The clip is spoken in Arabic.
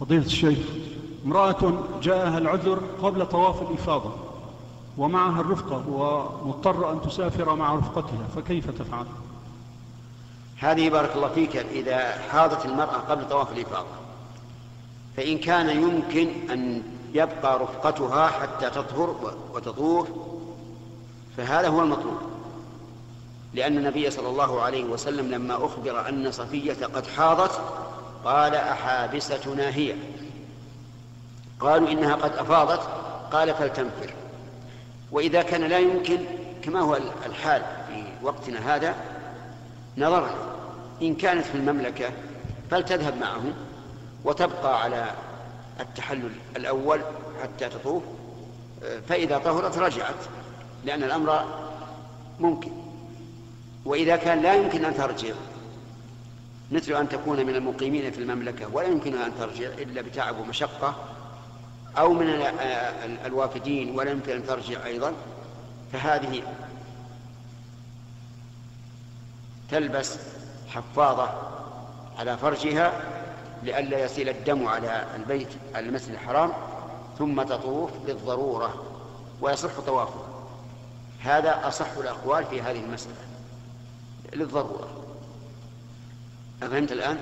فضيلة الشيخ امرأة جاءها العذر قبل طواف الإفاضة ومعها الرفقة ومضطرة أن تسافر مع رفقتها فكيف تفعل؟ هذه بارك الله فيك إذا حاضت المرأة قبل طواف الإفاضة فإن كان يمكن أن يبقى رفقتها حتى تطهر وتطوف فهذا هو المطلوب. لأن النبي صلى الله عليه وسلم لما أخبر أن صفية قد حاضت قال أحابستنا هي. قالوا إنها قد أفاضت قال فلتنفر. وإذا كان لا يمكن كما هو الحال في وقتنا هذا نظرنا إن كانت في المملكة فلتذهب معهم وتبقى على التحلل الأول حتى تطوف. فإذا طهرت رجعت لأن الأمر ممكن. وإذا كان لا يمكن أن ترجع مثل أن تكون من المقيمين في المملكة ولا يمكن أن ترجع إلا بتعب ومشقة أو من الوافدين ولا يمكن أن ترجع أيضا. فهذه تلبس حفاظة على فرجها لئلا يسيل الدم على البيت على المسجد الحرام ثم تطوف للضرورة ويصح طوافها هذا أصح الأقوال في هذه المسألة للضرورة. أفهمت الآن؟